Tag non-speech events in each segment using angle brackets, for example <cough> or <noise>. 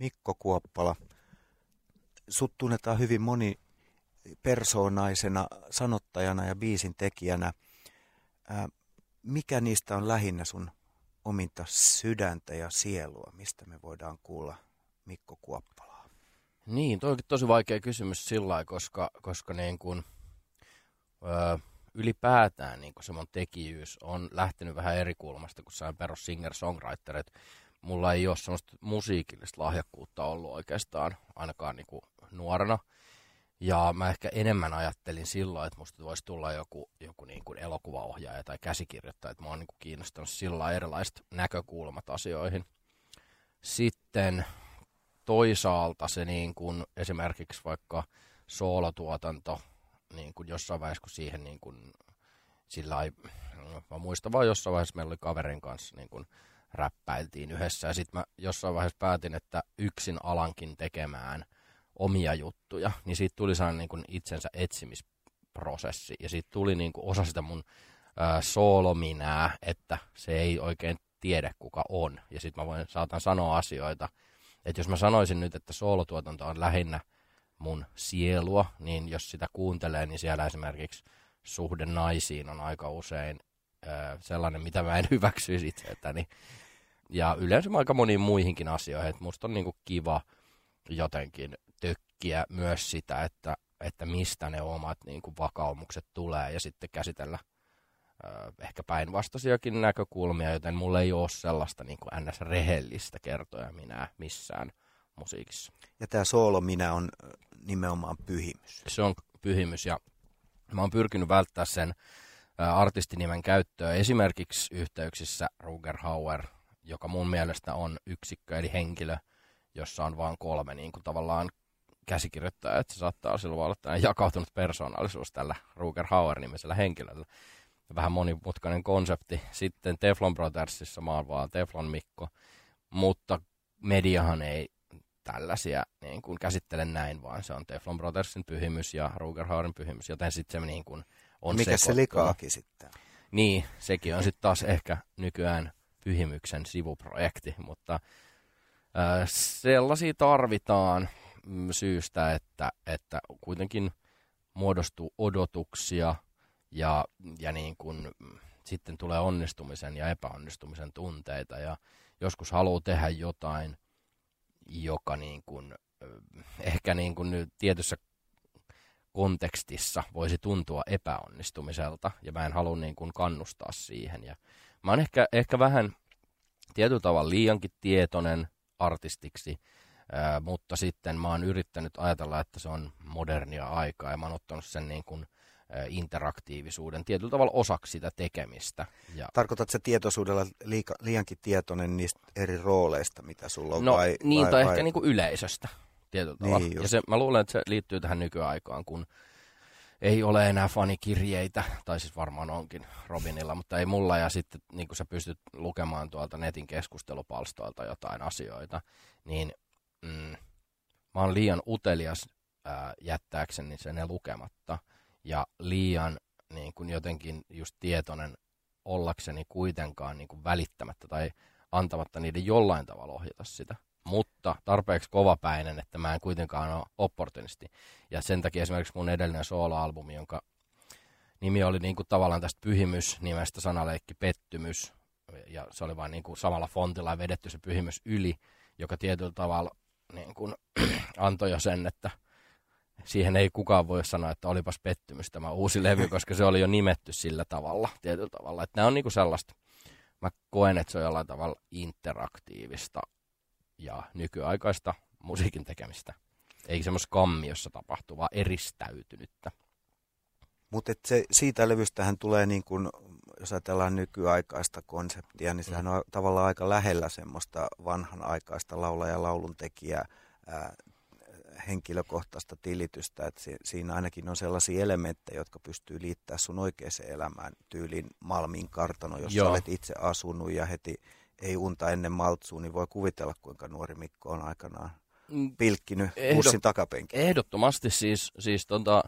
Mikko Kuoppala. Sut tunnetaan hyvin monipersoonaisena sanottajana ja biisin tekijänä. Mikä niistä on lähinnä sun ominta sydäntä ja sielua, mistä me voidaan kuulla Mikko Kuoppalaa? Niin, toi onkin tosi vaikea kysymys sillä koska, koska niin kun, öö, ylipäätään niin se mun tekijyys on lähtenyt vähän eri kulmasta kuin sain perus singer-songwriter. Mulla ei ole semmoista musiikillista lahjakkuutta ollut oikeastaan ainakaan niin kuin nuorena. Ja mä ehkä enemmän ajattelin silloin, että musta voisi tulla joku, joku niin kuin elokuvaohjaaja tai käsikirjoittaja, että mä oon niin kuin kiinnostunut sillä erilaiset näkökulmat asioihin. Sitten toisaalta se niin kuin esimerkiksi vaikka soolotuotanto, niin kuin jossain vaiheessa, kun siihen niin kuin, sillä ei, mä muistan vaan jossain vaiheessa meillä oli kaverin kanssa niin kuin räppäiltiin yhdessä ja sitten mä jossain vaiheessa päätin, että yksin alankin tekemään – omia juttuja, niin siitä tuli sellainen niin kuin itsensä etsimisprosessi. Ja siitä tuli niin kuin osa sitä mun ää, soolominää, että se ei oikein tiedä kuka on. Ja sitten mä voin, saatan sanoa asioita, että jos mä sanoisin nyt, että soolotuotanto on lähinnä mun sielua, niin jos sitä kuuntelee, niin siellä esimerkiksi suhde naisiin on aika usein sellainen, mitä mä en <laughs> hyväksyisi itseltäni. Ja yleensä aika moniin muihinkin asioihin, että musta on niinku kiva jotenkin tökkiä myös sitä, että, että mistä ne omat niin kuin vakaumukset tulee ja sitten käsitellä ehkä päinvastaisiakin näkökulmia, joten mulla ei ole sellaista niin kuin ns-rehellistä kertoja minä missään musiikissa. Ja tämä soolo minä on nimenomaan pyhimys. Se on pyhimys ja mä oon pyrkinyt välttää sen artistinimen käyttöä esimerkiksi yhteyksissä Ruger Hauer, joka mun mielestä on yksikkö eli henkilö, jossa on vain kolme niin kuin tavallaan käsikirjoittaja, että se saattaa silloin olla tällainen jakautunut persoonallisuus tällä Ruger Hauer-nimisellä henkilöllä. Vähän monimutkainen konsepti. Sitten Teflon Brothersissa mä oon vaan Teflon Mikko, mutta mediahan ei tällaisia niin kuin käsittele näin, vaan se on Teflon Brothersin pyhimys ja Ruger Hauerin pyhimys, joten sitten se niin kuin on Mikä se likaakin sitten? Niin, sekin on sitten taas ehkä nykyään pyhimyksen sivuprojekti, mutta äh, sellaisia tarvitaan Mm, syystä, että, että kuitenkin muodostuu odotuksia ja, ja niin kuin, mm, sitten tulee onnistumisen ja epäonnistumisen tunteita ja joskus haluaa tehdä jotain, joka niin kuin, ehkä niin nyt tietyssä kontekstissa voisi tuntua epäonnistumiselta ja mä en halua niin kuin kannustaa siihen. Ja mä oon ehkä, ehkä vähän tietyllä tavalla liiankin tietoinen artistiksi Ää, mutta sitten mä oon yrittänyt ajatella, että se on modernia aikaa ja mä oon ottanut sen niin kuin, interaktiivisuuden tietyllä tavalla osaksi sitä tekemistä. Ja... Tarkoitatko se tietoisuudella liika, liiankin tietoinen niistä eri rooleista, mitä sulla on? No vai, niin, vai, tai vai... ehkä niin kuin yleisöstä tietyllä niin, tavalla. Just. Ja se, mä luulen, että se liittyy tähän nykyaikaan, kun ei ole enää fanikirjeitä, tai siis varmaan onkin Robinilla, mutta ei mulla, ja sitten niin kun sä pystyt lukemaan tuolta netin keskustelupalstoilta jotain asioita, niin mm, mä oon liian utelias ää, jättääkseni sen lukematta ja liian niin kuin jotenkin just tietoinen ollakseni kuitenkaan niin kuin välittämättä tai antamatta niiden jollain tavalla ohjata sitä. Mutta tarpeeksi kovapäinen, että mä en kuitenkaan ole opportunisti. Ja sen takia esimerkiksi mun edellinen solo-albumi, jonka nimi oli niin kuin tavallaan tästä pyhimys-nimestä sanaleikki pettymys, ja se oli vain niin kuin samalla fontilla vedetty se pyhimys yli, joka tietyllä tavalla niin kuin, <clears throat> antoi jo sen, että siihen ei kukaan voi sanoa, että olipas pettymys tämä uusi levy, <clears throat> koska se oli jo nimetty sillä tavalla, tietyllä tavalla. Että nämä on niin kuin sellaista, mä koen, että se on jollain tavalla interaktiivista ja nykyaikaista musiikin tekemistä. Ei semmoista kammiossa tapahtuvaa eristäytynyttä. Mutta siitä levystähän tulee, niin kun, jos ajatellaan nykyaikaista konseptia, niin sehän mm. on tavallaan aika lähellä semmoista vanhanaikaista laula- ja lauluntekijää, ää, henkilökohtaista tilitystä, että si, siinä ainakin on sellaisia elementtejä, jotka pystyy liittämään sun oikeaan elämään, tyylin Malmin kartano, jossa Joo. olet itse asunut ja heti ei unta ennen maltsuun, niin voi kuvitella, kuinka nuori Mikko on aikanaan mm, pilkkinyt Ehdot, bussin takapenkin. Ehdottomasti siis, siis tota,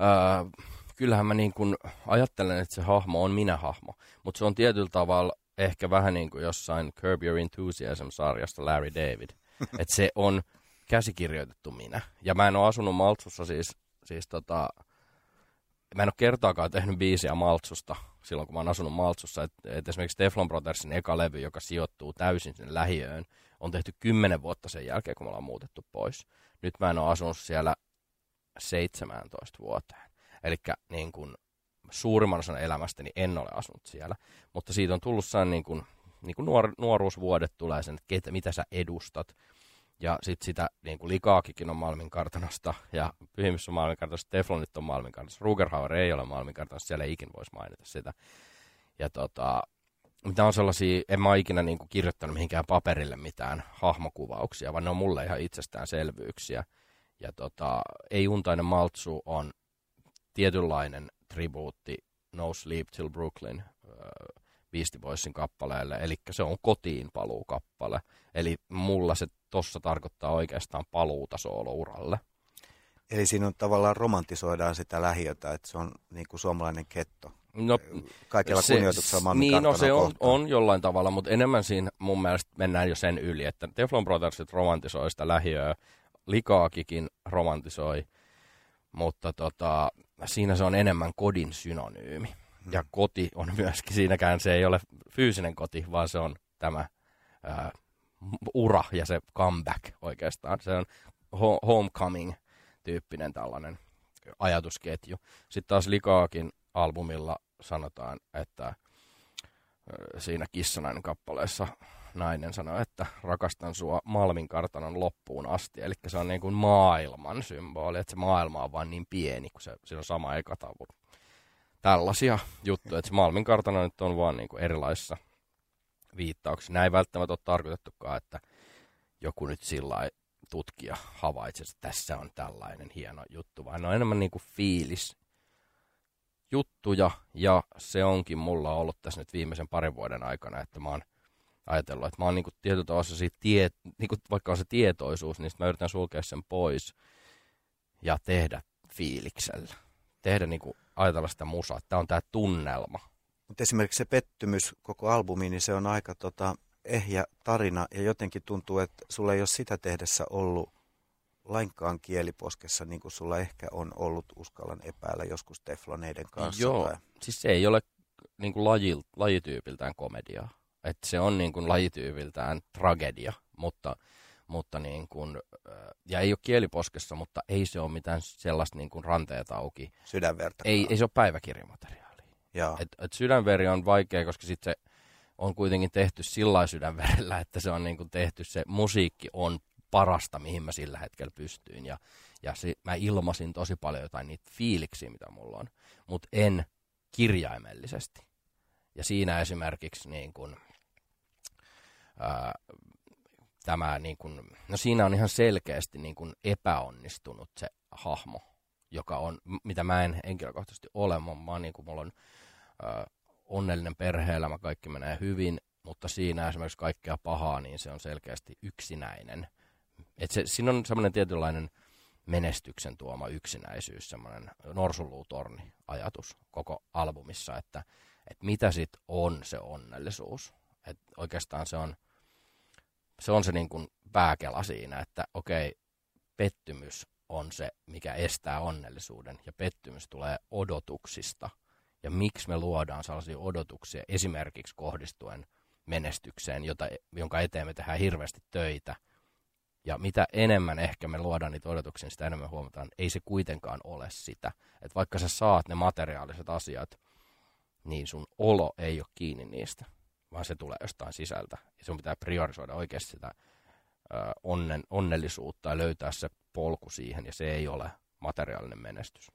Öö, kyllähän mä niin kuin ajattelen, että se hahmo on minä hahmo, mutta se on tietyllä tavalla ehkä vähän niin kuin jossain Curb Your Enthusiasm-sarjasta Larry David. <laughs> että se on käsikirjoitettu minä. Ja mä en ole asunut Maltsussa siis, siis tota, mä en ole kertaakaan tehnyt biisiä Maltsusta silloin, kun mä oon asunut Maltsussa. Et, et esimerkiksi Teflon Brothersin eka levy, joka sijoittuu täysin sinne lähiöön, on tehty kymmenen vuotta sen jälkeen, kun me ollaan muutettu pois. Nyt mä en ole asunut siellä 17 vuoteen. Eli niin kun, suurimman osan elämästäni en ole asunut siellä, mutta siitä on tullut sellainen niin kuin, niin kuin nuor, nuoruusvuodet tulee sen, että mitä sä edustat. Ja sitten sitä niin kuin Likaakikin on Malmin kartanosta ja Pyhimys on Malmin kartanosta, Teflonit on Malmin kartanosta, Rugerhauer ei ole Malmin kartanosta, siellä ei ikin voisi mainita sitä. Ja tota, mitä on sellaisia, en mä ikinä niin kuin kirjoittanut mihinkään paperille mitään hahmokuvauksia, vaan ne on mulle ihan itsestäänselvyyksiä. Ja tota, Ei untainen Maltsu on tietynlainen tribuutti No Sleep Till Brooklyn äh, Beastie Boysin kappaleelle, eli se on kotiin paluu kappale. Eli mulla se tossa tarkoittaa oikeastaan paluuta soolouralle. Eli siinä on tavallaan romantisoidaan sitä lähiötä, että se on niin kuin suomalainen ketto. No, Kaikella se, kunnioituksella Niin, no se on, on jollain tavalla, mutta enemmän siinä mun mielestä mennään jo sen yli, että Teflon Brothersit romantisoi sitä lähiöä, Likaakikin romantisoi, mutta tota, siinä se on enemmän kodin synonyymi. Ja koti on <laughs> myöskin, siinäkään se ei ole fyysinen koti, vaan se on tämä ää, ura ja se comeback oikeastaan. Se on ho- homecoming-tyyppinen tällainen ajatusketju. Sitten taas Likaakin albumilla sanotaan, että siinä Kissanainen kappaleessa nainen sanoi, että rakastan sua Malmin kartanon loppuun asti. Eli se on niin kuin maailman symboli, että se maailma on vain niin pieni, kun se, siinä on sama ekatavu. Tällaisia juttuja, että Malmin kartano nyt on vaan niin kuin erilaisissa viittauksissa. Näin välttämättä ole tarkoitettukaan, että joku nyt sillä tutkija havaitsee, että tässä on tällainen hieno juttu, vaan ne on enemmän niin kuin fiilis juttuja, ja se onkin mulla ollut tässä nyt viimeisen parin vuoden aikana, että mä oon ajatellut, että mä oon niinku tietyllä tavalla tie, niinku, vaikka on se tietoisuus, niin mä yritän sulkea sen pois ja tehdä fiiliksellä. Tehdä niinku, ajatella sitä musaa, että tämä on tämä tunnelma. Mutta esimerkiksi se pettymys koko albumi, niin se on aika tota, ehjä tarina ja jotenkin tuntuu, että sulla ei ole sitä tehdessä ollut lainkaan kieliposkessa, niin kuin sulla ehkä on ollut, uskallan epäillä joskus tefloneiden kanssa. Joo, tai... siis se ei ole niin kuin laji, lajityypiltään komediaa että se on niin kuin lajityyviltään tragedia, mutta, mutta niin kuin, ja ei ole kieliposkessa, mutta ei se ole mitään sellaista niin kuin ranteet auki. Sydänverta. Ei, ei se ole päiväkirjamateriaalia. Et, et sydänveri on vaikea, koska sitten se on kuitenkin tehty sillä sydänverellä, <laughs> että se on niin kuin tehty, se musiikki on parasta, mihin mä sillä hetkellä pystyin. Ja, ja se, mä ilmasin tosi paljon jotain niitä fiiliksiä, mitä mulla on, mutta en kirjaimellisesti. Ja siinä esimerkiksi niin kuin, ää, tämä, niin kuin, no siinä on ihan selkeästi niin kuin epäonnistunut se hahmo, joka on, mitä mä en henkilökohtaisesti ole, mä oon niin kuin, mulla on ää, onnellinen perhe-elämä, kaikki menee hyvin, mutta siinä esimerkiksi kaikkea pahaa, niin se on selkeästi yksinäinen. Et se, siinä on semmoinen tietynlainen menestyksen tuoma yksinäisyys, semmoinen norsunluutorni ajatus koko albumissa, että, että mitä sitten on se onnellisuus. Et oikeastaan se on, se on se niin kuin pääkela siinä, että okei, pettymys on se, mikä estää onnellisuuden, ja pettymys tulee odotuksista. Ja miksi me luodaan sellaisia odotuksia esimerkiksi kohdistuen menestykseen, jota, jonka eteen me tehdään hirveästi töitä. Ja mitä enemmän ehkä me luodaan niitä odotuksia, sitä enemmän huomataan, ei se kuitenkaan ole sitä. Että vaikka sä saat ne materiaaliset asiat, niin sun olo ei ole kiinni niistä vaan se tulee jostain sisältä. Ja sun pitää priorisoida oikeasti sitä onnen, onnellisuutta ja löytää se polku siihen, ja se ei ole materiaalinen menestys.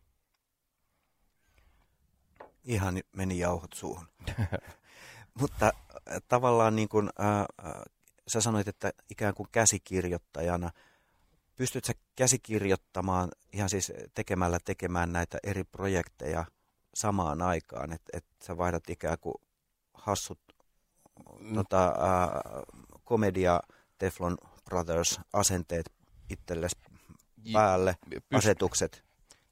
Ihan meni jauhot suuhun. <laughs> Mutta tavallaan niin kuin, äh, sä sanoit, että ikään kuin käsikirjoittajana, pystyt sä käsikirjoittamaan ihan siis tekemällä tekemään näitä eri projekteja samaan aikaan, että et sä vaihdat ikään kuin hassut. Tota, äh, komedia Teflon Brothers asenteet itsellesi päälle, Pyst- asetukset?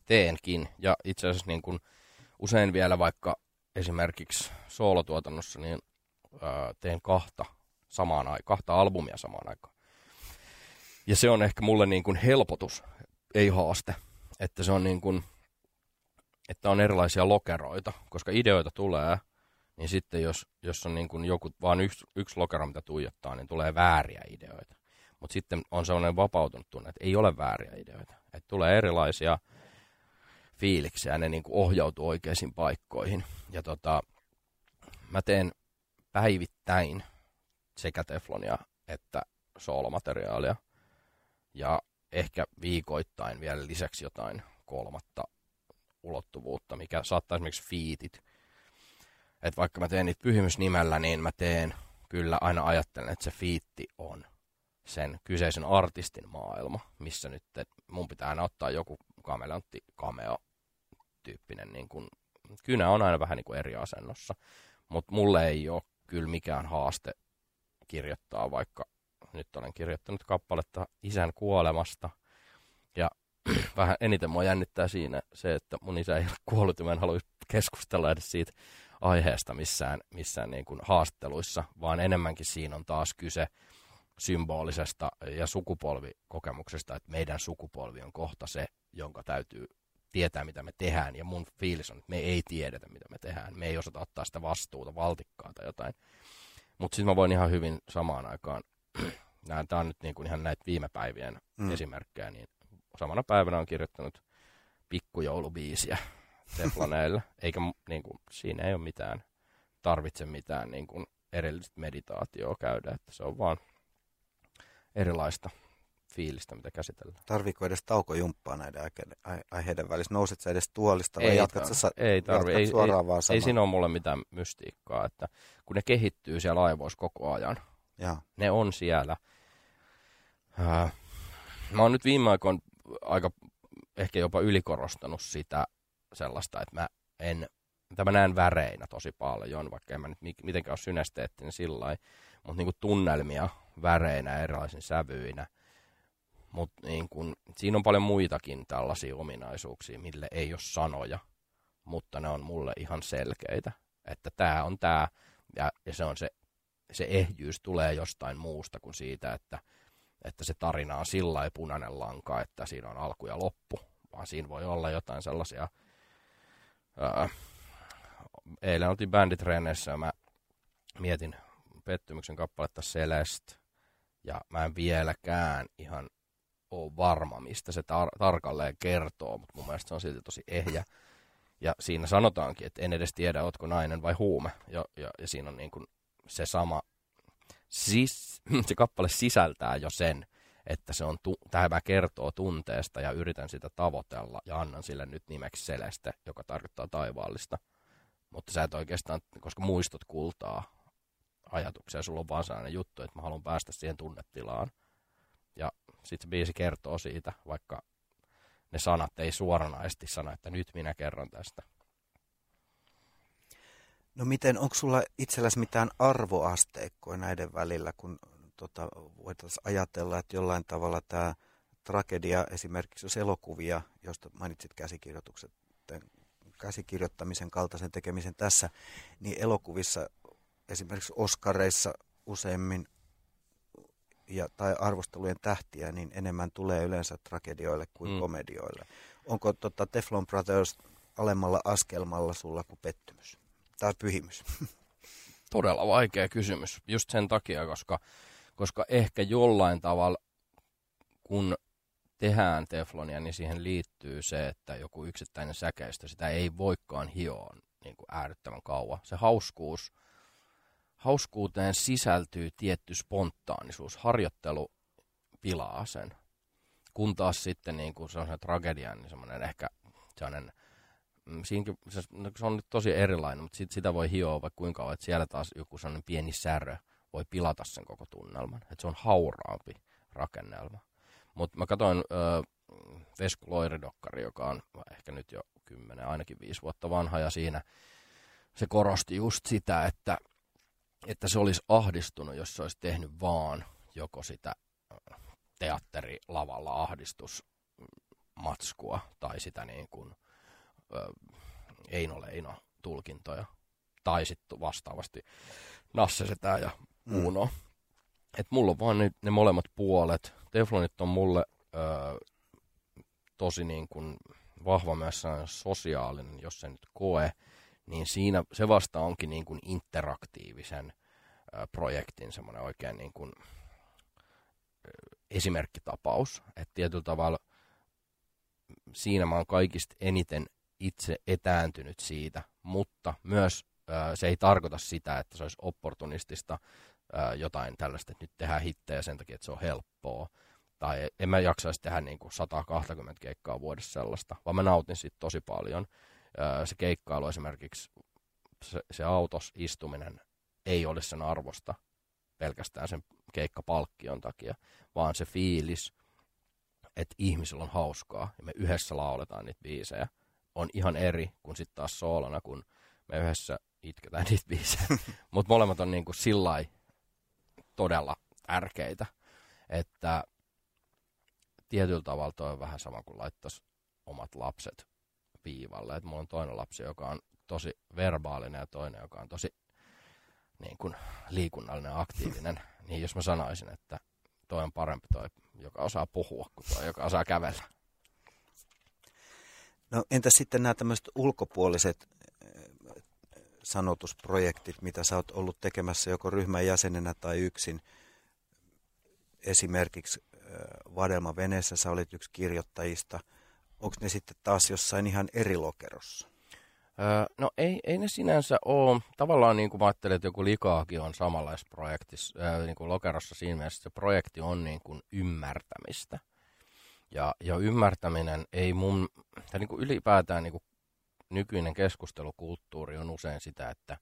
Teenkin, ja itse asiassa niin kun usein vielä vaikka esimerkiksi soolotuotannossa, niin äh, teen kahta samaan aikaan, kahta albumia samaan aikaan. Ja se on ehkä mulle niin kuin helpotus, ei haaste. Että se on niin kuin, että on erilaisia lokeroita, koska ideoita tulee, niin sitten jos, jos on niin kuin joku, vaan yksi, yksi lokero, mitä tuijottaa, niin tulee vääriä ideoita. Mutta sitten on sellainen vapautunut tunne, että ei ole vääriä ideoita. Että tulee erilaisia fiiliksiä, ne niin kuin ohjautuu oikeisiin paikkoihin. Ja tota, mä teen päivittäin sekä teflonia että soolomateriaalia. Ja ehkä viikoittain vielä lisäksi jotain kolmatta ulottuvuutta, mikä saattaa esimerkiksi fiitit. Että vaikka mä teen niitä pyhimysnimellä, niin mä teen kyllä aina ajattelen, että se fiitti on sen kyseisen artistin maailma, missä nyt mun pitää aina ottaa joku kameleontti cameo tyyppinen niin kuin, kynä on aina vähän niin kuin eri asennossa, mutta mulle ei ole kyllä mikään haaste kirjoittaa, vaikka nyt olen kirjoittanut kappaletta isän kuolemasta. Ja <clears throat> vähän eniten mua jännittää siinä se, että mun isä ei ole kuollut ja mä en halua keskustella edes siitä aiheesta missään, missään niin kuin haastatteluissa, vaan enemmänkin siinä on taas kyse symbolisesta ja sukupolvikokemuksesta, että meidän sukupolvi on kohta se, jonka täytyy tietää, mitä me tehdään. Ja mun fiilis on, että me ei tiedetä, mitä me tehdään. Me ei osata ottaa sitä vastuuta, valtikkaa tai jotain. Mutta sitten mä voin ihan hyvin samaan aikaan, <clears throat> tämä on nyt niin kuin ihan näitä viime päivien mm. esimerkkejä, niin samana päivänä on kirjoittanut pikkujoulubiisiä Tefloneille, eikä niin kuin, siinä ei ole mitään, tarvitse mitään niin kuin erillistä meditaatioa käydä, että se on vaan erilaista fiilistä, mitä käsitellään. Tarviiko edes taukojumppaa näiden aiheiden välissä? Nouset sä edes tuolista vai ei jatkat tar- sä ei tarvi, ei, suoraan ei, vaan Ei siinä ole mulle mitään mystiikkaa, että kun ne kehittyy siellä aivoissa koko ajan, ja. ne on siellä. Äh, mä oon nyt viime aikoina aika ehkä jopa ylikorostanut sitä sellaista, että mä en, että mä näen väreinä tosi paljon, vaikka en mä nyt mitenkään ole synesteettinen sillä mutta niin tunnelmia väreinä, erilaisin sävyinä – mutta niin siinä on paljon muitakin tällaisia ominaisuuksia, mille ei ole sanoja, mutta ne on mulle ihan selkeitä. Että tämä on tämä, ja, ja se on se, se ehjyys tulee jostain muusta kuin siitä, että, että se tarina on sillä punainen lanka, että siinä on alku ja loppu, vaan siinä voi olla jotain sellaisia... Ää, eilen oltiin bänditreeneissä ja mä mietin pettymyksen kappaletta Celeste, ja mä en vieläkään ihan ole varma, mistä se tar- tarkalleen kertoo, mutta mun mielestä se on silti tosi ehjä. Ja siinä sanotaankin, että en edes tiedä, ootko nainen vai huume. Ja, ja, ja siinä on niin kuin se sama, siis, <clears throat> se kappale sisältää jo sen, että se on tu- tämä kertoo tunteesta ja yritän sitä tavoitella ja annan sille nyt nimeksi Celeste, joka tarkoittaa taivaallista. Mutta sä et oikeastaan, koska muistot kultaa ajatuksia, sulla on vaan sellainen juttu, että mä haluan päästä siihen tunnetilaan. Ja sitten se biisi kertoo siitä, vaikka ne sanat ei suoranaisesti sano, että nyt minä kerron tästä. No miten, onko sulla itselläsi mitään arvoasteikkoja näiden välillä, kun tota, voitaisiin ajatella, että jollain tavalla tämä tragedia, esimerkiksi jos elokuvia, josta mainitsit käsikirjoitukset, käsikirjoittamisen kaltaisen tekemisen tässä, niin elokuvissa esimerkiksi Oskareissa useimmin ja, tai arvostelujen tähtiä, niin enemmän tulee yleensä tragedioille kuin mm. komedioille. Onko tota Teflon Brothers alemmalla askelmalla sulla kuin pettymys tai pyhimys? <laughs> Todella vaikea kysymys, just sen takia, koska, koska ehkä jollain tavalla, kun tehdään teflonia, niin siihen liittyy se, että joku yksittäinen säkeistö, sitä ei voikaan hioa niin kuin äärettömän kauan. Se hauskuus hauskuuteen sisältyy tietty spontaanisuus. Harjoittelu pilaa sen. Kun taas sitten niin kuin se on se tragedia, niin semmoinen ehkä sellainen, mm, siinäkin, se, se on nyt tosi erilainen, mutta sit, sitä voi hioa vaikka kuinka kauan, että siellä taas joku sellainen pieni särö voi pilata sen koko tunnelman. Että se on hauraampi rakennelma. Mutta mä katsoin äh, Vesku Loiridokkari, joka on ehkä nyt jo kymmenen, ainakin viisi vuotta vanha, ja siinä se korosti just sitä, että että se olisi ahdistunut, jos se olisi tehnyt vaan joko sitä teatterilavalla ahdistusmatskua tai sitä niin kuin Eino Leino tulkintoja tai sitten vastaavasti Nasse ja. Uno. Mm. että mulla on vaan ne, ne molemmat puolet. Teflonit on mulle öö, tosi niin kuin vahva myös sosiaalinen, jos se nyt koe, niin siinä se vasta onkin niin kuin interaktiivisen ö, projektin semmoinen oikein niin kuin, ö, esimerkkitapaus. Että tietyllä tavalla siinä mä oon kaikista eniten itse etääntynyt siitä, mutta myös ö, se ei tarkoita sitä, että se olisi opportunistista ö, jotain tällaista, että nyt tehdään hittejä sen takia, että se on helppoa tai en mä jaksaisi tehdä niin kuin 120 keikkaa vuodessa sellaista, vaan mä nautin siitä tosi paljon. Se keikkailu esimerkiksi, se, se autos istuminen ei ole sen arvosta pelkästään sen keikkapalkkion takia, vaan se fiilis, että ihmisillä on hauskaa ja me yhdessä lauletaan niitä biisejä, on ihan eri kuin sitten taas soolona, kun me yhdessä itketään niitä biisejä. <laughs> Mutta molemmat on niin kuin sillä todella tärkeitä, että tietyllä tavalla toi on vähän sama kuin laittaisi omat lapset viivalle. Et mulla on toinen lapsi, joka on tosi verbaalinen ja toinen, joka on tosi niin kuin, liikunnallinen ja aktiivinen. <laughs> niin jos mä sanoisin, että toi on parempi toi, joka osaa puhua, kuin toi, joka osaa kävellä. No entä sitten nämä tämmöiset ulkopuoliset sanotusprojektit, mitä sä oot ollut tekemässä joko ryhmän jäsenenä tai yksin? Esimerkiksi Vadelma veneessä, sä olit yksi kirjoittajista. Onko ne sitten taas jossain ihan eri lokerossa? Öö, no ei, ei ne sinänsä ole. Tavallaan niin kuin mä ajattelin, että joku likaakin on samanlaisessa projektissa, öö, niin kuin lokerossa siinä mielessä, että se projekti on niin kuin ymmärtämistä. Ja, ja ymmärtäminen ei mun, tai niin kuin ylipäätään niin kuin nykyinen keskustelukulttuuri on usein sitä, että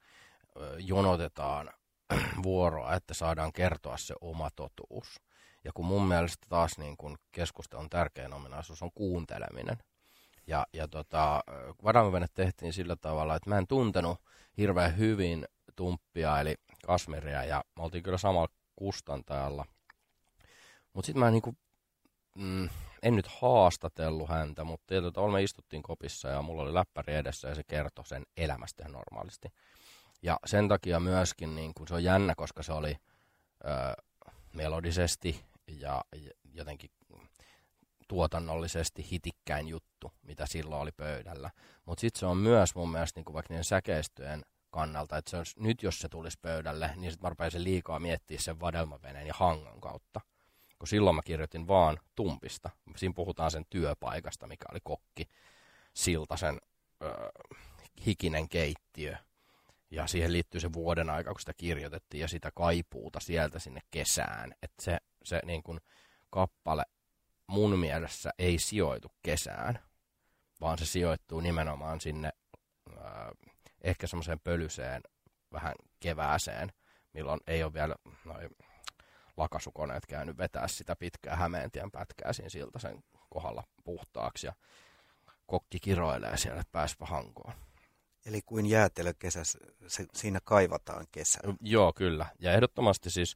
jonotetaan <clears throat> vuoroa, että saadaan kertoa se oma totuus. Ja kun mun mielestä taas niin kun keskustelun tärkein ominaisuus on kuunteleminen. Ja, ja tota, Vadamavene tehtiin sillä tavalla, että mä en tuntenut hirveän hyvin Tumppia eli Kasmeria ja me oltiin kyllä samalla kustantajalla. Mutta sitten mä niinku, mm, en nyt haastatellut häntä, mutta tietyllä tavalla me istuttiin kopissa ja mulla oli läppäri edessä ja se kertoi sen elämästä ihan normaalisti. Ja sen takia myöskin niin kun se on jännä, koska se oli ö, melodisesti ja jotenkin tuotannollisesti hitikkäin juttu, mitä silloin oli pöydällä. Mutta sitten se on myös mun mielestä niin vaikka niiden säkeistöjen kannalta, että se on, nyt jos se tulisi pöydälle, niin sitten mä liikaa miettiä sen vadelmaveneen ja hangan kautta. Kun silloin mä kirjoitin vaan tumpista. Siinä puhutaan sen työpaikasta, mikä oli kokki, Siltasen öö, hikinen keittiö, ja siihen liittyy se vuoden aika, kun sitä kirjoitettiin, ja sitä kaipuuta sieltä sinne kesään. Että se, se niin kuin kappale mun mielessä ei sijoitu kesään, vaan se sijoittuu nimenomaan sinne äh, ehkä semmoiseen pölyseen, vähän kevääseen, milloin ei ole vielä noin lakasukoneet käynyt vetää sitä pitkää Hämeentien pätkää siinä siltä sen kohdalla puhtaaksi ja kokki kiroilee siellä, että pääspä hankoon. Eli kuin jäätelökesässä, se, siinä kaivataan kesä. Joo, kyllä. Ja ehdottomasti siis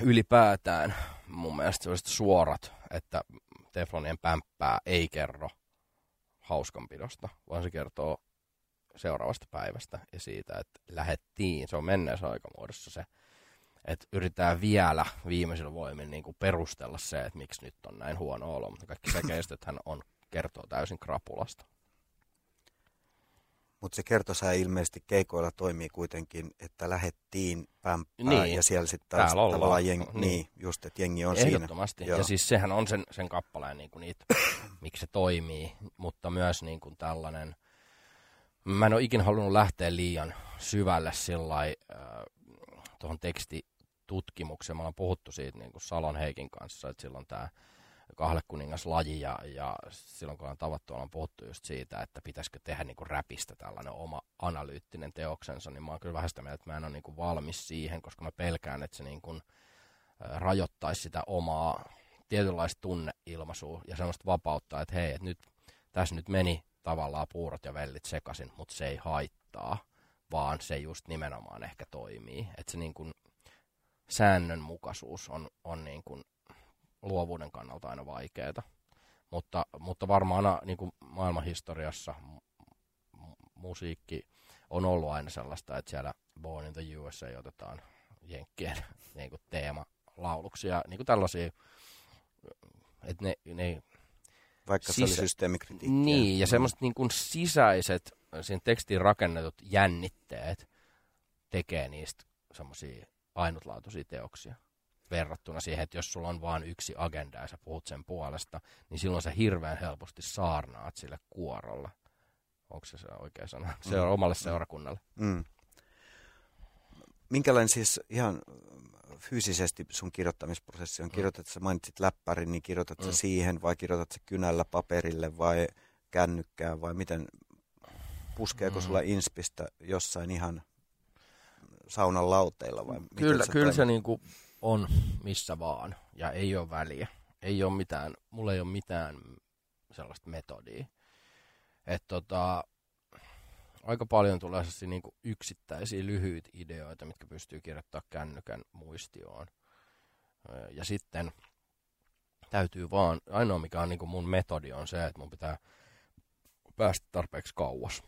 ylipäätään mun mielestä sellaiset suorat, että Teflonien pämppää ei kerro hauskanpidosta, vaan se kertoo seuraavasta päivästä ja siitä, että lähettiin, se on menneessä aikamuodossa se, että yritetään vielä viimeisillä voimin niin kuin perustella se, että miksi nyt on näin huono olo, mutta kaikki sekeistöthän on kertoo täysin krapulasta. Mutta se kertosää ilmeisesti keikoilla toimii kuitenkin, että lähettiin pämppää niin. ja siellä sitten taas tavallaan jengi, niin. niin, just, että jengi on Ehdottomasti. siinä. Ja siis sehän on sen, sen kappaleen niin kuin niitä, <coughs> miksi se toimii, mutta myös niin kuin tällainen, mä en ole ikinä halunnut lähteä liian syvälle sillä äh, tuohon tekstitutkimukseen. Me ollaan puhuttu siitä niin kuin Salon Heikin kanssa, että silloin tämä kahlekuningaslaji ja, ja silloin kun on tavattu, on puhuttu just siitä, että pitäisikö tehdä niin kuin räpistä tällainen oma analyyttinen teoksensa, niin mä oon kyllä vähän sitä mieltä, että mä en ole niin kuin valmis siihen, koska mä pelkään, että se niin kuin rajoittaisi sitä omaa tietynlaista tunneilmaisua ja semmoista vapautta, että hei, että nyt tässä nyt meni tavallaan puurot ja vellit sekaisin, mutta se ei haittaa, vaan se just nimenomaan ehkä toimii. Että se niin kuin säännönmukaisuus on, on niin kuin luovuuden kannalta aina vaikeaa. Mutta, mutta varmaan niin kuin maailmanhistoriassa musiikki on ollut aina sellaista, että siellä Born in the USA otetaan jenkkien <laughs> niin kuin teemalauluksia, niin kuin tällaisia, että ne, ne Vaikka se oli systeemikritiikkiä. Niin, ja semmoiset niin kuin sisäiset, siinä tekstiin rakennetut jännitteet tekee niistä semmoisia ainutlaatuisia teoksia verrattuna siihen, että jos sulla on vain yksi agenda ja sä puhut sen puolesta, niin silloin sä hirveän helposti saarnaat sille kuorolla. Onko se se oikea sana? Se on mm. omalle seurakunnalle. Mm. Minkälainen siis ihan fyysisesti sun kirjoittamisprosessi on? Mm. Kirjoitat, sä mainitsit läppärin, niin kirjoitat mm. sä siihen vai kirjoitat sä kynällä paperille vai kännykkään vai miten, puskeeko mm. sulla inspistä jossain ihan saunan lauteilla vai Kyllä, kyllä se niin kuin on missä vaan ja ei ole väliä. Ei ole mitään, mulla ei ole mitään sellaista metodia. Että tota, aika paljon tulee niin kuin yksittäisiä lyhyitä ideoita, mitkä pystyy kirjoittamaan kännykän muistioon. Ja sitten täytyy vaan, ainoa mikä on niin kuin mun metodi on se, että mun pitää päästä tarpeeksi kauas.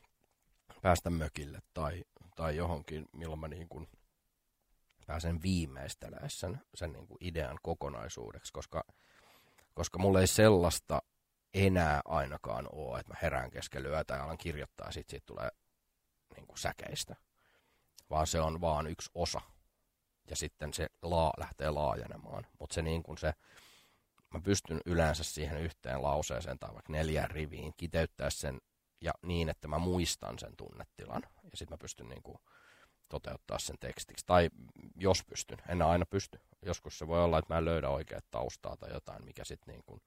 Päästä mökille tai, tai johonkin, milloin mä niin kuin pääsen viimeistelemään sen, sen niin kuin idean kokonaisuudeksi, koska, koska mulla ei sellaista enää ainakaan ole, että mä herään keskellä ja alan kirjoittaa ja sitten siitä tulee niin kuin säkeistä. Vaan se on vaan yksi osa. Ja sitten se laa, lähtee laajenemaan. Mutta se niin kuin se, mä pystyn yleensä siihen yhteen lauseeseen tai vaikka neljään riviin kiteyttää sen ja niin, että mä muistan sen tunnetilan. Ja sitten mä pystyn niin kuin toteuttaa sen tekstiksi. Tai jos pystyn, en aina pysty. Joskus se voi olla, että mä en löydä oikeat taustaa tai jotain, mikä sitten niin kuin,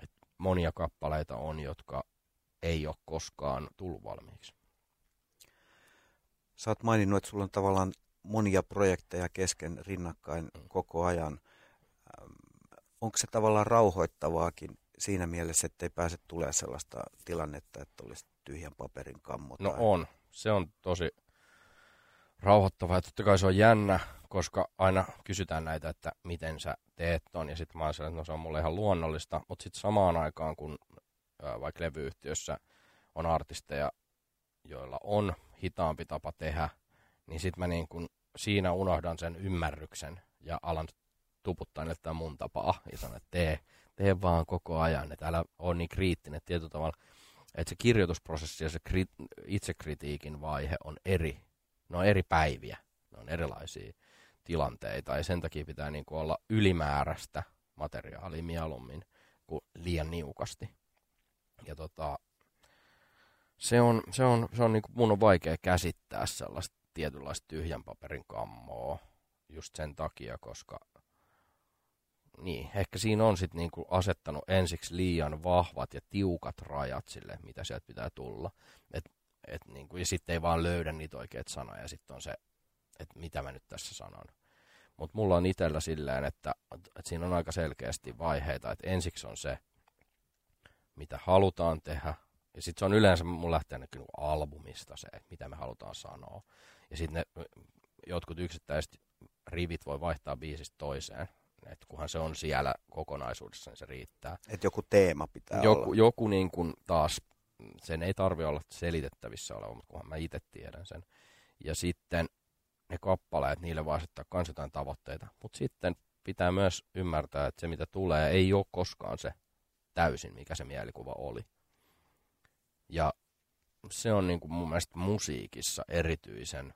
että monia kappaleita on, jotka ei ole koskaan tullut valmiiksi. Sä oot maininnut, että sulla on tavallaan monia projekteja kesken rinnakkain mm. koko ajan. Onko se tavallaan rauhoittavaakin siinä mielessä, että ei pääse tulemaan sellaista tilannetta, että olisi tyhjän paperin kammo? No on. Se on tosi rauhoittavaa. Ja totta kai se on jännä, koska aina kysytään näitä, että miten sä teet ton. Ja sitten mä oon että no se on mulle ihan luonnollista. Mutta sitten samaan aikaan, kun vaikka levyyhtiössä on artisteja, joilla on hitaampi tapa tehdä, niin sitten mä niin kun siinä unohdan sen ymmärryksen ja alan tuputtaa, että tämä mun tapaa. Ja sanon, että tee, tee vaan koko ajan, että älä ole niin kriittinen tietyllä tavalla. Että se kirjoitusprosessi ja se kri- itsekritiikin vaihe on eri. Ne on eri päiviä. Ne on erilaisia tilanteita. Ja sen takia pitää niin kuin olla ylimääräistä materiaalia mieluummin kuin liian niukasti. Ja tota, se on, se on, se on niin kuin mun on vaikea käsittää sellaista tietynlaista tyhjän paperin kammoa just sen takia, koska niin, ehkä siinä on sitten niinku asettanut ensiksi liian vahvat ja tiukat rajat sille, mitä sieltä pitää tulla. Et, et niinku, ja sitten ei vaan löydä niitä oikeita sanoja, ja sitten on se, että mitä mä nyt tässä sanon. Mutta mulla on itsellä silleen, että, että siinä on aika selkeästi vaiheita, että ensiksi on se, mitä halutaan tehdä, ja sitten se on yleensä, mun lähtee niin albumista se, että mitä me halutaan sanoa. Ja sitten ne jotkut yksittäiset rivit voi vaihtaa biisistä toiseen. Et kunhan se on siellä kokonaisuudessa, niin se riittää. Et joku teema pitää joku, olla. Joku niin kuin taas, sen ei tarvi olla selitettävissä oleva, mutta kunhan mä itse tiedän sen. Ja sitten ne kappaleet, niille voi asettaa kans jotain tavoitteita. Mutta sitten pitää myös ymmärtää, että se mitä tulee ei ole koskaan se täysin, mikä se mielikuva oli. Ja se on niin kuin mun mielestä musiikissa erityisen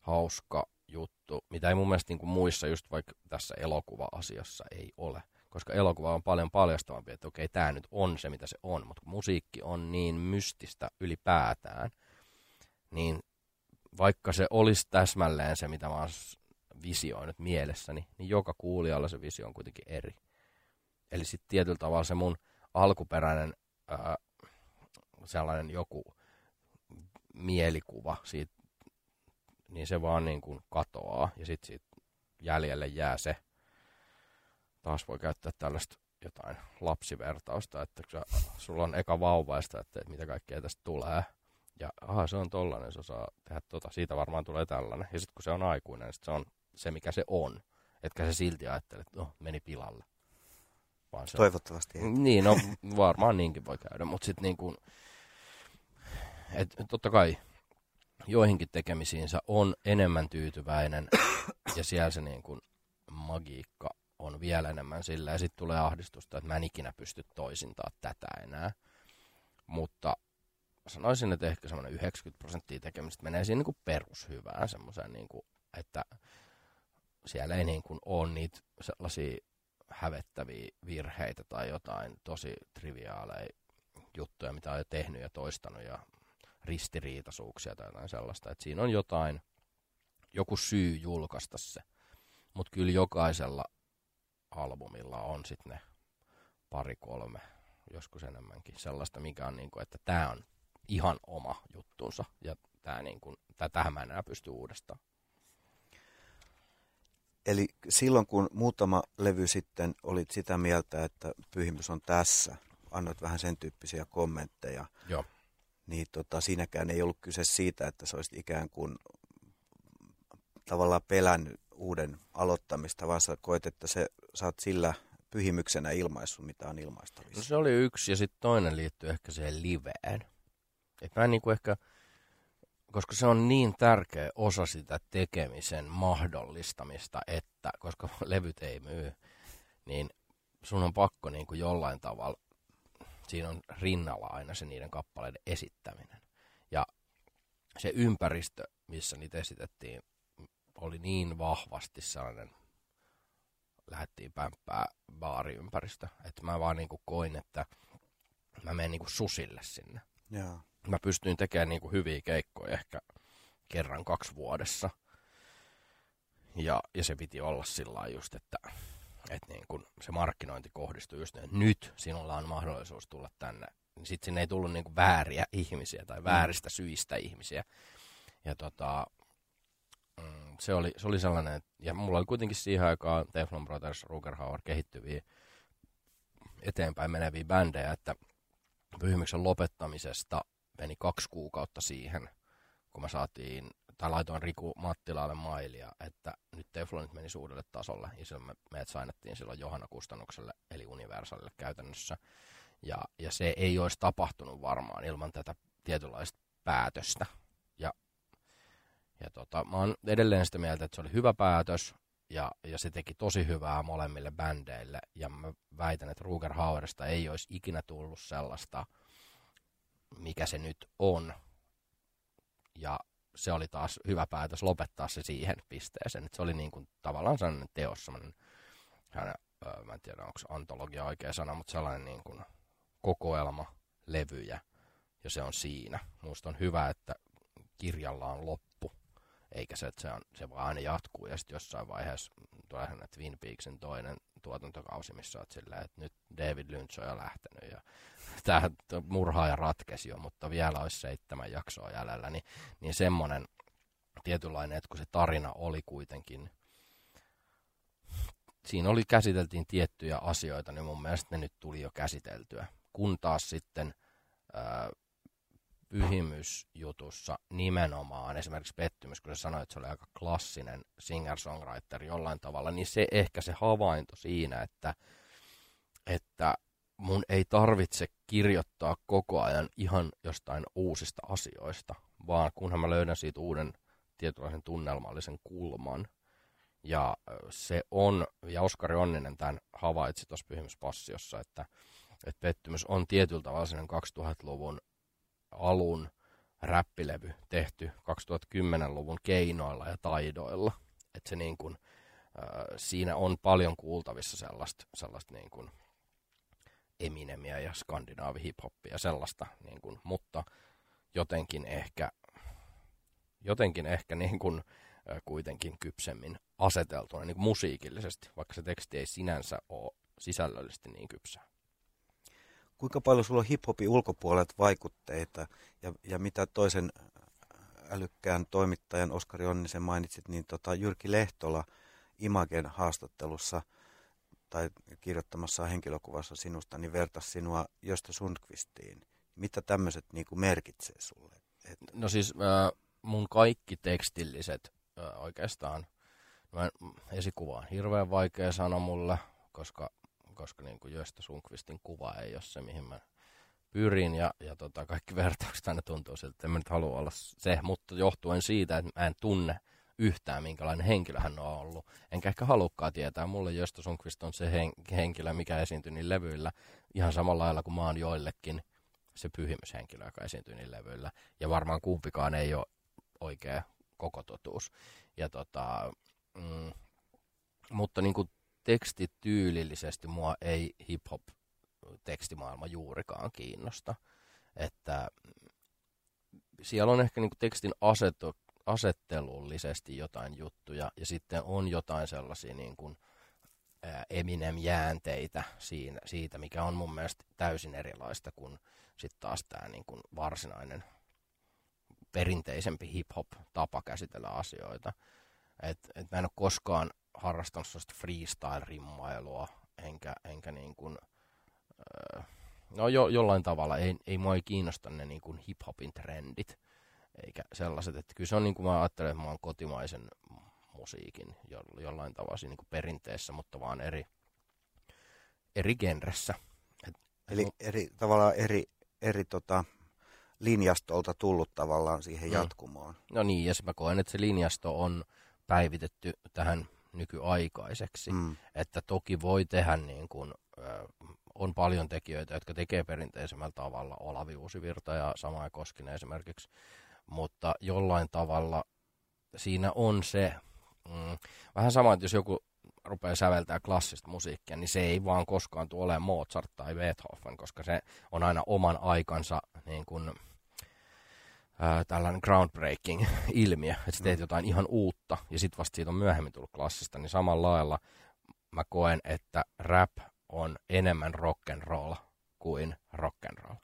hauska juttu, mitä ei mun mielestä niin kuin muissa, just vaikka tässä elokuva-asiassa ei ole. Koska elokuva on paljon paljastavampi, että okei, tämä nyt on se, mitä se on, mutta musiikki on niin mystistä ylipäätään, niin vaikka se olisi täsmälleen se, mitä mä oon visioinut mielessäni, niin joka kuulijalla se visio on kuitenkin eri. Eli sitten tietyllä tavalla se mun alkuperäinen ää, sellainen joku mielikuva siitä, niin se vaan niin kuin katoaa ja sitten siitä jäljelle jää se, taas voi käyttää tällaista jotain lapsivertausta, että kun sulla on eka vauvaista, että, mitä kaikkea tästä tulee, ja aha, se on tollainen, se osaa tehdä tota, siitä varmaan tulee tällainen. Ja sitten kun se on aikuinen, niin se on se, mikä se on. Etkä se silti ajattele, että no, meni pilalle. Vaan se Toivottavasti ei. Niin, no varmaan niinkin voi käydä, mutta sitten niin kuin, et, totta kai joihinkin tekemisiinsä on enemmän tyytyväinen ja siellä se niin kuin magiikka on vielä enemmän sillä ja sitten tulee ahdistusta, että mä en ikinä pysty toisintaa tätä enää. Mutta sanoisin, että ehkä semmoinen 90 prosenttia tekemistä menee siinä niin perushyvään semmoiseen, niin kuin, että siellä ei niin kuin ole niitä sellaisia hävettäviä virheitä tai jotain tosi triviaaleja juttuja, mitä on jo tehnyt ja toistanut ja ristiriitaisuuksia tai jotain sellaista. Että siinä on jotain, joku syy julkaista se. Mutta kyllä jokaisella albumilla on sitten ne pari kolme, joskus enemmänkin sellaista, mikä on niin kuin, että tämä on ihan oma juttunsa ja tää niin kuin, tähän mä enää pysty uudestaan. Eli silloin kun muutama levy sitten olit sitä mieltä, että pyhimys on tässä, annoit vähän sen tyyppisiä kommentteja, Joo. Niin tota, siinäkään ei ollut kyse siitä, että se olisi ikään kuin tavallaan pelännyt uuden aloittamista, vaan sä koet, että se, sä oot sillä pyhimyksenä ilmaissut, mitä on ilmaistavissa. No se oli yksi, ja sitten toinen liittyy ehkä siihen liveen. Et mä en niinku ehkä, koska se on niin tärkeä osa sitä tekemisen mahdollistamista, että koska <laughs> levyt ei myy, niin sun on pakko niinku jollain tavalla, siinä on rinnalla aina se niiden kappaleiden esittäminen. Ja se ympäristö, missä niitä esitettiin, oli niin vahvasti sellainen, lähdettiin pämppää baariympäristö, että mä vaan niinku koin, että mä menen niinku susille sinne. Joo. Mä pystyin tekemään niinku hyviä keikkoja ehkä kerran kaksi vuodessa. Ja, ja se piti olla sillä just, että, että niin kun se markkinointi kohdistui just niin, että nyt sinulla on mahdollisuus tulla tänne. Niin sitten sinne ei tullut niin kuin vääriä ihmisiä tai vääristä syistä ihmisiä. Ja tota, mm, se, oli, se oli sellainen, että, ja mulla oli kuitenkin siihen aikaan Teflon Brothers, Ruger Hauer kehittyviä eteenpäin meneviä bändejä, että pyhimyksen lopettamisesta meni kaksi kuukautta siihen, kun mä saatiin, tai laitoin Riku Mattilalle mailia, että nyt Teflonit meni uudelle tasolle, ja silloin me, meidät sainattiin silloin Johanna Kustannukselle, eli Universalille käytännössä. Ja, ja se ei olisi tapahtunut varmaan ilman tätä tietynlaista päätöstä. Ja, ja tota, mä oon edelleen sitä mieltä, että se oli hyvä päätös, ja, ja se teki tosi hyvää molemmille bändeille. Ja mä väitän, että Ruger Hauerista ei olisi ikinä tullut sellaista, mikä se nyt on. Ja se oli taas hyvä päätös lopettaa se siihen pisteeseen. Että se oli niin kuin tavallaan sellainen teos, sellainen, hän, öö, mä en tiedä onko antologia oikea sana, mutta sellainen niin kuin kokoelma levyjä, ja se on siinä. Minusta on hyvä, että kirjalla on loppu, eikä se, että se, on, se vaan aina jatkuu, ja sitten jossain vaiheessa tulee Twin Peaksin toinen tuotantokausi, missä olet silleen, että nyt David Lynch on jo lähtenyt, ja <laughs> tämä murhaaja ratkesi jo, mutta vielä olisi seitsemän jaksoa jäljellä, niin, niin semmoinen tietynlainen, että kun se tarina oli kuitenkin, siinä oli käsiteltiin tiettyjä asioita, niin mun mielestä ne nyt tuli jo käsiteltyä. Kun taas sitten ää, pyhimysjutussa nimenomaan, esimerkiksi pettymys, kun se sanoi, että se oli aika klassinen singer-songwriter jollain tavalla, niin se ehkä se havainto siinä, että, että mun ei tarvitse kirjoittaa koko ajan ihan jostain uusista asioista, vaan kunhan mä löydän siitä uuden tietynlaisen tunnelmallisen kulman. Ja se on, ja Oskari Onninen tämän havaitsi tuossa Pyhimyspassiossa, että, että pettymys on tietyllä tavalla 2000-luvun alun räppilevy tehty 2010-luvun keinoilla ja taidoilla. Että se niin kuin, äh, siinä on paljon kuultavissa sellaista, sellaista niin kuin Eminemiä ja skandinaavi hiphoppia ja sellaista, niin kuin, mutta jotenkin ehkä, jotenkin ehkä niin kuin, äh, kuitenkin kypsemmin aseteltuna niin kuin musiikillisesti, vaikka se teksti ei sinänsä ole sisällöllisesti niin kypsää kuinka paljon sulla on hiphopin ulkopuolelta vaikutteita ja, ja mitä toisen älykkään toimittajan Oskari Onnisen mainitsit, niin tota Jyrki Lehtola Imagen haastattelussa tai kirjoittamassa henkilökuvassa sinusta, niin vertasi sinua Josta Sundqvistiin. Mitä tämmöiset niin merkitsee sulle? Et... No siis äh, mun kaikki tekstilliset äh, oikeastaan, mä esikuva on hirveän vaikea sanoa mulle, koska koska niin kuin Josta Sunkvistin kuva ei ole se, mihin mä pyrin ja, ja tota, kaikki vertaukset aina tuntuu siltä, että en mä nyt halua olla se, mutta johtuen siitä, että mä en tunne yhtään, minkälainen henkilö hän on ollut. Enkä ehkä halukkaa tietää. Mulle Josta Sundqvist on se hen- henkilö, mikä esiintyy niin levyillä ihan samalla lailla kuin mä oon joillekin se pyhimyshenkilö, joka esiintyy niin levyillä. Ja varmaan kumpikaan ei ole oikea koko totuus. Ja tota, mm, mutta niin kuin tekstityylillisesti mua ei hip-hop tekstimaailma juurikaan kiinnosta. Että siellä on ehkä niin kuin tekstin asetu, asettelullisesti jotain juttuja ja sitten on jotain sellaisia niin kuin, Eminem-jäänteitä siinä, siitä, mikä on mun mielestä täysin erilaista kuin sitten taas tämä niin kuin varsinainen perinteisempi hip-hop-tapa käsitellä asioita. Et, et mä en ole koskaan harrastanut sellaista freestyle-rimmailua, enkä, enkä niin kuin, no jo, jollain tavalla, ei, ei mua ei kiinnosta ne niin kuin hip-hopin trendit, eikä sellaiset, että kyllä se on niin kuin mä ajattelen, että mä oon kotimaisen musiikin jo, jollain tavalla siinä niin perinteessä, mutta vaan eri, eri genressä. Et, Eli et, eri, tavallaan eri, eri tota, linjastolta tullut tavallaan siihen mm. jatkumoon. No niin, ja mä koen, että se linjasto on päivitetty tähän nykyaikaiseksi. Mm. Että toki voi tehdä niin kuin, on paljon tekijöitä, jotka tekee perinteisemmällä tavalla, Olavi Uusivirta ja Samaa Koskinen esimerkiksi, mutta jollain tavalla siinä on se, mm, vähän sama, että jos joku rupeaa säveltää klassista musiikkia, niin se ei vaan koskaan tule olemaan Mozart tai Beethoven, koska se on aina oman aikansa niin kuin, ää, tällainen groundbreaking <laughs> ilmiö, että sä teet mm. jotain ihan uutta ja sitten vasta siitä on myöhemmin tullut klassista, niin samalla lailla mä koen, että rap on enemmän rock'n'roll kuin rock'n'roll.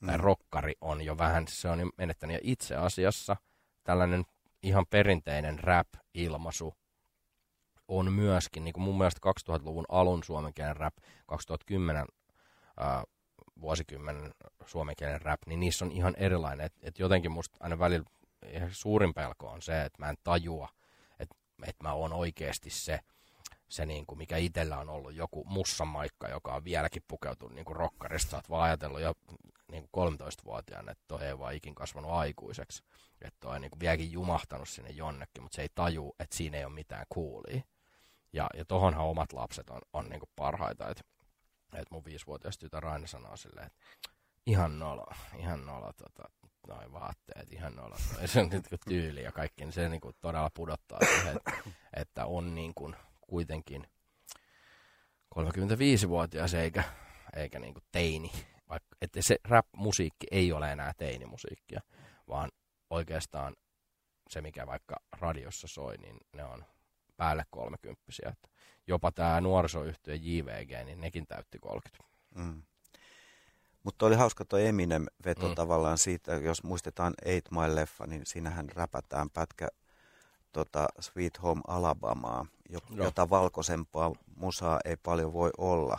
Mm. Tai rockari on jo vähän, se on jo menettänyt. Ja itse asiassa tällainen ihan perinteinen rap-ilmaisu on myöskin, niin kuin mun mielestä 2000-luvun alun suomenkielinen rap, 2010 ää, vuosikymmenen suomenkielinen rap, niin niissä on ihan erilainen. Et, et jotenkin musta aina välillä suurin pelko on se, että mä en tajua, että et mä oon oikeasti se, se niin kuin mikä itsellä on ollut joku maikka, joka on vieläkin pukeutunut niin kuin rokkarista. Oot vaan ajatellut jo niin kuin 13-vuotiaana, että toi ei vaan ikin kasvanut aikuiseksi. Että toi on niin vieläkin jumahtanut sinne jonnekin, mutta se ei taju, että siinä ei ole mitään kuulia. Ja, ja tohonhan omat lapset on, on niin parhaita. Että et mun viisivuotias tytär aina sanoo silleen, että ihan nolo, ihan nolo, tota, noin vaatteet, ihan nolo. <laughs> Se on nyt tyyli ja kaikki, niin se niin kuin todella pudottaa siihen, että, että on niin kuin kuitenkin 35-vuotias eikä, eikä niin kuin teini. Vaikka, että se rap-musiikki ei ole enää teinimusiikkia, vaan oikeastaan se, mikä vaikka radiossa soi, niin ne on päälle kolmekymppisiä. Että jopa tämä nuorisoyhtiö JVG, niin nekin täytti 30. Mm. Mutta oli hauska tuo Eminem veto mm. tavallaan siitä, jos muistetaan Eight Mile-leffa, niin siinähän räpätään pätkä tota Sweet Home Alabamaa, jota valkoisempaa musaa ei paljon voi olla.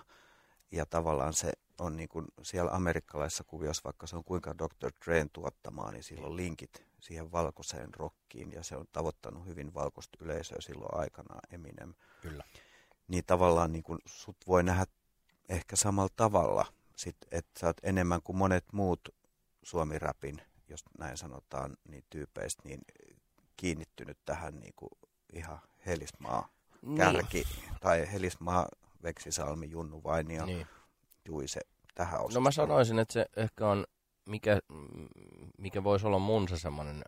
Ja tavallaan se on niin kuin siellä amerikkalaisessa kuviossa, vaikka se on kuinka Dr. Drain tuottamaa, niin sillä on linkit siihen valkoiseen rockiin ja se on tavoittanut hyvin valkoista yleisöä silloin aikanaan Eminem. Kyllä. Niin tavallaan niin kuin sut voi nähdä ehkä samalla tavalla, sit, että sä oot enemmän kuin monet muut suomi-rapin, jos näin sanotaan, niin tyypeistä, niin kiinnittynyt tähän niin kuin ihan Helismaa niin. kärki, niin. tai Helismaa Veksisalmi, Junnu Vainio, niin. Juise tähän osastoon. No mä sanoisin, että se ehkä on, mikä, mikä voisi olla mun se semmoinen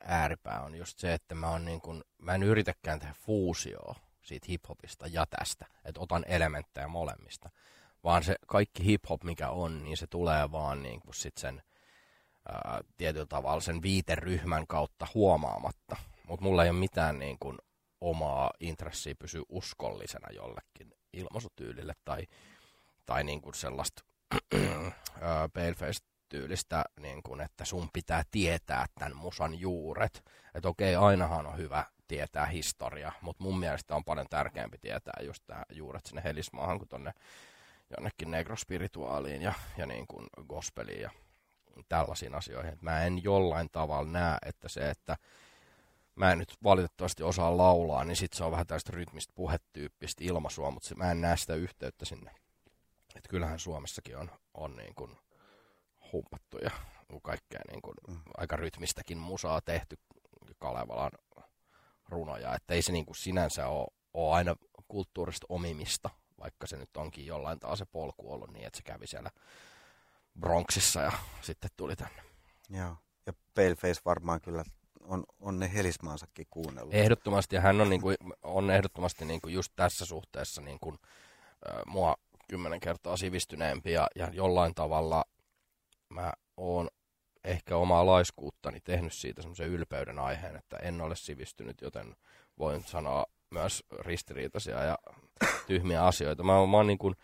ääripää on just se, että mä, on niin kuin, mä en yritäkään tehdä fuusioa siitä hiphopista ja tästä, että otan elementtejä molemmista, vaan se kaikki hiphop mikä on, niin se tulee vaan niin kuin sit sen ää, tietyllä tavalla sen viiteryhmän kautta huomaamatta. Mutta mulla ei ole mitään niin kuin, omaa intressiä pysyä uskollisena jollekin ilmaisutyylille tai, tai niin kuin sellaista <clears throat> paleface-tyylistä, niin kuin, että sun pitää tietää tämän musan juuret. Että okei, ainahan on hyvä tietää historia, mutta mun mielestä on paljon tärkeämpi tietää just tämä juuret sinne Helismaahan kuin tonne jonnekin negrospirituaaliin ja, ja niin kuin gospeliin ja tällaisiin asioihin. Mä en jollain tavalla näe, että se, että mä en nyt valitettavasti osaa laulaa, niin sit se on vähän tästä rytmistä puhetyyppistä ilmaisua, mutta se, mä en näe sitä yhteyttä sinne. Et kyllähän Suomessakin on, on niin kuin humpattu ja kaikkea niin kuin, mm. aika rytmistäkin musaa tehty Kalevalan runoja, että ei se niin kuin sinänsä ole, ole aina kulttuurista omimista, vaikka se nyt onkin jollain taas se polku ollut niin, että se kävi siellä Bronxissa ja sitten tuli tänne. Joo, ja Paleface varmaan kyllä on, on ne helismaansakin kuunnellut. Ehdottomasti, ja hän on, niin kuin, on ehdottomasti niin kuin just tässä suhteessa niin kuin, äh, mua kymmenen kertaa sivistyneempi, ja, ja jollain tavalla mä oon ehkä omaa laiskuuttani tehnyt siitä semmoisen ylpeyden aiheen, että en ole sivistynyt, joten voin sanoa myös ristiriitaisia ja tyhmiä asioita. Mä, mä oon niin kuin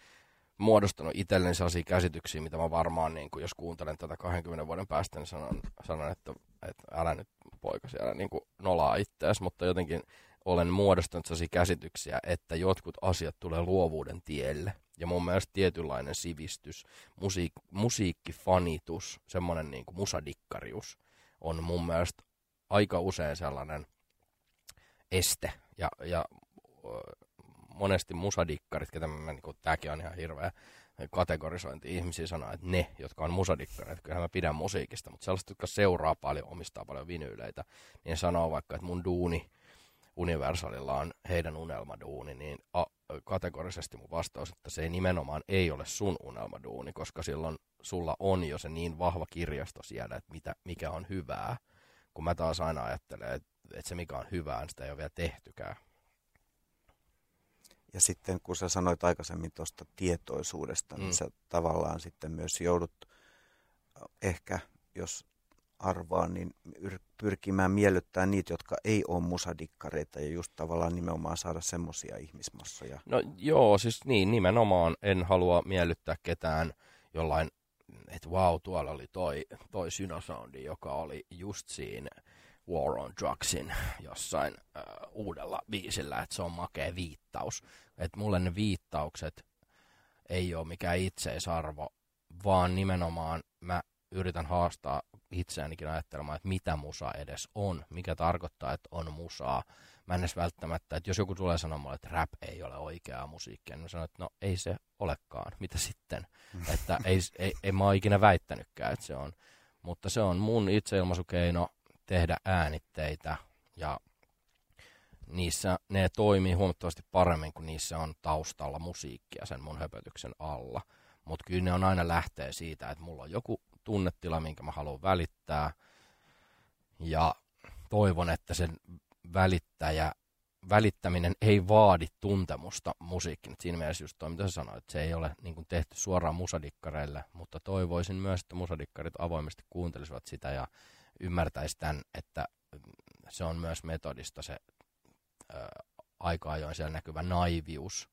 muodostanut itselleni sellaisia käsityksiä, mitä mä varmaan, niin kuin, jos kuuntelen tätä 20 vuoden päästä, niin sanon, sanon että, että älä nyt poika siellä niin kuin nolaa itseäsi, mutta jotenkin olen muodostanut sellaisia käsityksiä, että jotkut asiat tulee luovuuden tielle. Ja mun mielestä tietynlainen sivistys, musiik- musiikkifanitus, semmoinen niin kuin musadikkarius on mun mielestä aika usein sellainen este. Ja, ja monesti musadikkarit, ketä mä, niin kuin, tääkin on ihan hirveä kategorisointi, ihmisiä sanoo, että ne, jotka on musadikkareita, kyllä mä pidän musiikista, mutta sellaiset, jotka seuraa paljon, omistaa paljon vinyyleitä, niin sanoo vaikka, että mun duuni Universalilla on heidän unelmaduuni, niin a, kategorisesti mun vastaus, että se ei nimenomaan ei ole sun unelmaduuni, koska silloin sulla on jo se niin vahva kirjasto siellä, että mitä, mikä on hyvää, kun mä taas aina ajattelen, että, että se mikä on hyvää, niin sitä ei ole vielä tehtykään. Ja sitten kun sä sanoit aikaisemmin tuosta tietoisuudesta, niin mm. sä tavallaan sitten myös joudut ehkä, jos arvaa, niin pyrkimään miellyttää niitä, jotka ei ole musadikkareita ja just tavallaan nimenomaan saada semmoisia ihmismassoja. No joo, siis niin, nimenomaan en halua miellyttää ketään jollain, että wow, tuolla oli toi, toi Synosoundi, joka oli just siinä War on Drugsin jossain äh, uudella biisillä, että se on makea viittaus. Että mulle ne viittaukset ei ole mikään itseisarvo, vaan nimenomaan mä yritän haastaa itseänikin ajattelemaan, että mitä musa edes on, mikä tarkoittaa, että on musaa. Mä en edes välttämättä, että jos joku tulee sanomaan, että rap ei ole oikeaa musiikkia, niin mä sanon, että no ei se olekaan, mitä sitten. <laughs> että ei, ei, ei mä ole ikinä väittänytkään, että se on. Mutta se on mun itseilmaisukeino tehdä äänitteitä ja niissä ne toimii huomattavasti paremmin, kun niissä on taustalla musiikkia sen mun höpötyksen alla. Mutta kyllä ne on aina lähtee siitä, että mulla on joku tunnetila, minkä mä haluan välittää. Ja toivon, että sen välittäjä, välittäminen ei vaadi tuntemusta musiikkin. Siinä mielessä just toi, mitä sä sanoit, että se ei ole niin kuin tehty suoraan musadikkareille, mutta toivoisin myös, että musadikkarit avoimesti kuuntelisivat sitä ja ymmärtäisi tämän, että se on myös metodista se ö, aika ajoin siellä näkyvä naivius.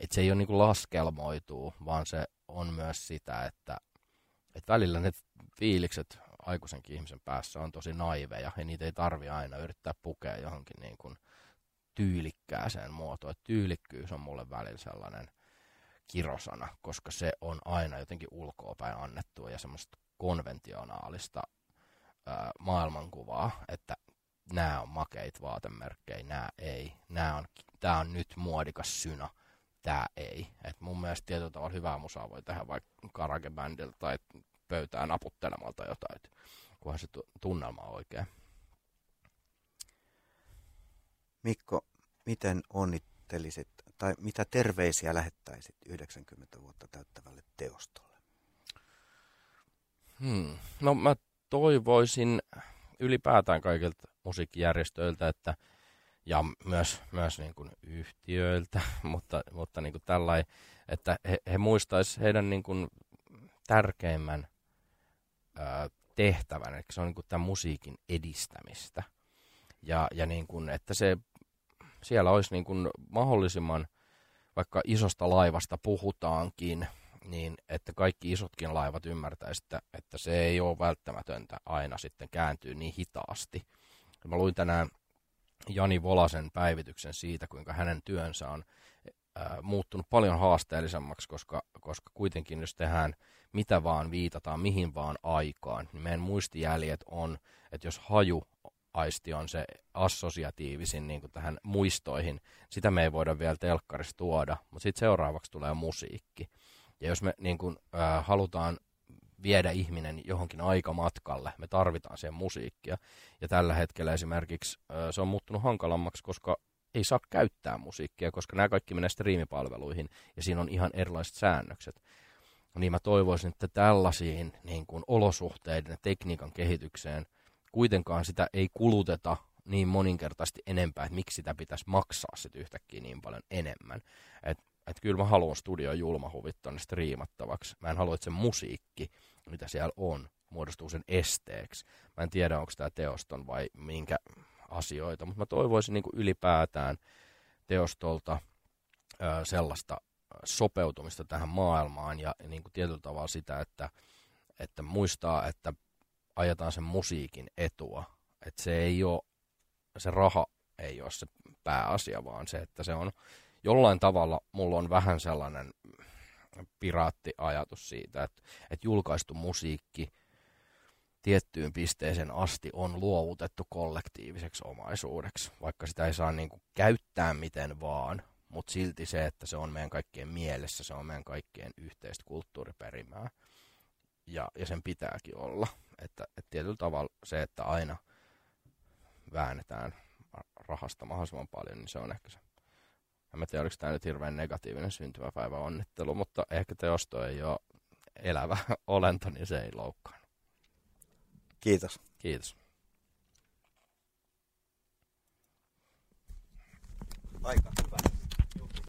Että se ei ole niin kuin laskelmoituu, vaan se on myös sitä, että että välillä ne fiilikset aikuisenkin ihmisen päässä on tosi naiveja ja niitä ei tarvi aina yrittää pukea johonkin niin kuin tyylikkääseen muotoon. Että tyylikkyys on mulle välillä sellainen kirosana, koska se on aina jotenkin ulkoopäin annettua ja semmoista konventionaalista ää, maailmankuvaa, että nämä on makeit vaatemerkkejä, nämä ei, nämä on, tämä on nyt muodikas syna – tämä ei. Et mun mielestä tietyllä tavalla hyvää musaa voi tehdä vaikka karagebändiltä tai pöytään naputtelemalta tai jotain, et kunhan se tunnelma on oikein. Mikko, miten onnittelisit tai mitä terveisiä lähettäisit 90 vuotta täyttävälle teostolle? Hmm. No mä toivoisin ylipäätään kaikilta musiikkijärjestöiltä, että – ja myös, myös niin kuin yhtiöiltä, <laughs> mutta, mutta niin kuin tällai, että he, he muistaisivat heidän niin kuin tärkeimmän ää, tehtävän, eli se on niin kuin tämän musiikin edistämistä. Ja, ja niin kuin, että se, siellä olisi niin kuin mahdollisimman, vaikka isosta laivasta puhutaankin, niin että kaikki isotkin laivat ymmärtäisivät, että, että se ei ole välttämätöntä aina sitten kääntyy niin hitaasti. Mä luin tänään Jani Volasen päivityksen siitä, kuinka hänen työnsä on ää, muuttunut paljon haasteellisemmaksi, koska, koska kuitenkin jos tehdään mitä vaan viitataan, mihin vaan aikaan, niin meidän muistijäljet on, että jos haju aisti on se assosiatiivisin niin kuin tähän muistoihin, sitä me ei voida vielä telkkarissa tuoda, mutta sitten seuraavaksi tulee musiikki. Ja jos me niin kuin, ää, halutaan viedä ihminen johonkin aikamatkalle. Me tarvitaan siihen musiikkia. Ja tällä hetkellä esimerkiksi se on muuttunut hankalammaksi, koska ei saa käyttää musiikkia, koska nämä kaikki menee striimipalveluihin ja siinä on ihan erilaiset säännökset. Niin mä toivoisin, että tällaisiin niin kuin olosuhteiden ja tekniikan kehitykseen kuitenkaan sitä ei kuluteta niin moninkertaisesti enempää, että miksi sitä pitäisi maksaa sitten yhtäkkiä niin paljon enemmän. Et, et kyllä mä haluan studio julmahuvit tonne striimattavaksi. Mä en halua, että se musiikki, mitä siellä on, muodostuu sen esteeksi. Mä en tiedä, onko tämä teoston vai minkä asioita, mutta mä toivoisin niin ylipäätään teostolta ö, sellaista sopeutumista tähän maailmaan ja niin kuin tietyllä tavalla sitä, että, että muistaa, että ajetaan sen musiikin etua. Että se ei ole, se raha ei ole se pääasia, vaan se, että se on jollain tavalla, mulla on vähän sellainen piraattiajatus siitä, että, että julkaistu musiikki tiettyyn pisteeseen asti on luovutettu kollektiiviseksi omaisuudeksi, vaikka sitä ei saa niin kuin käyttää miten vaan, mutta silti se, että se on meidän kaikkien mielessä, se on meidän kaikkien yhteistä kulttuuriperimää. Ja, ja sen pitääkin olla. Että, että tietyllä tavalla se, että aina väännetään rahasta mahdollisimman paljon, niin se on ehkä se en tiedä, oliko tämä nyt hirveän negatiivinen syntymäpäivä onnittelu, mutta ehkä teosto ei ole elävä <laughs> olento, niin se ei loukkaan. Kiitos. Kiitos. Aika.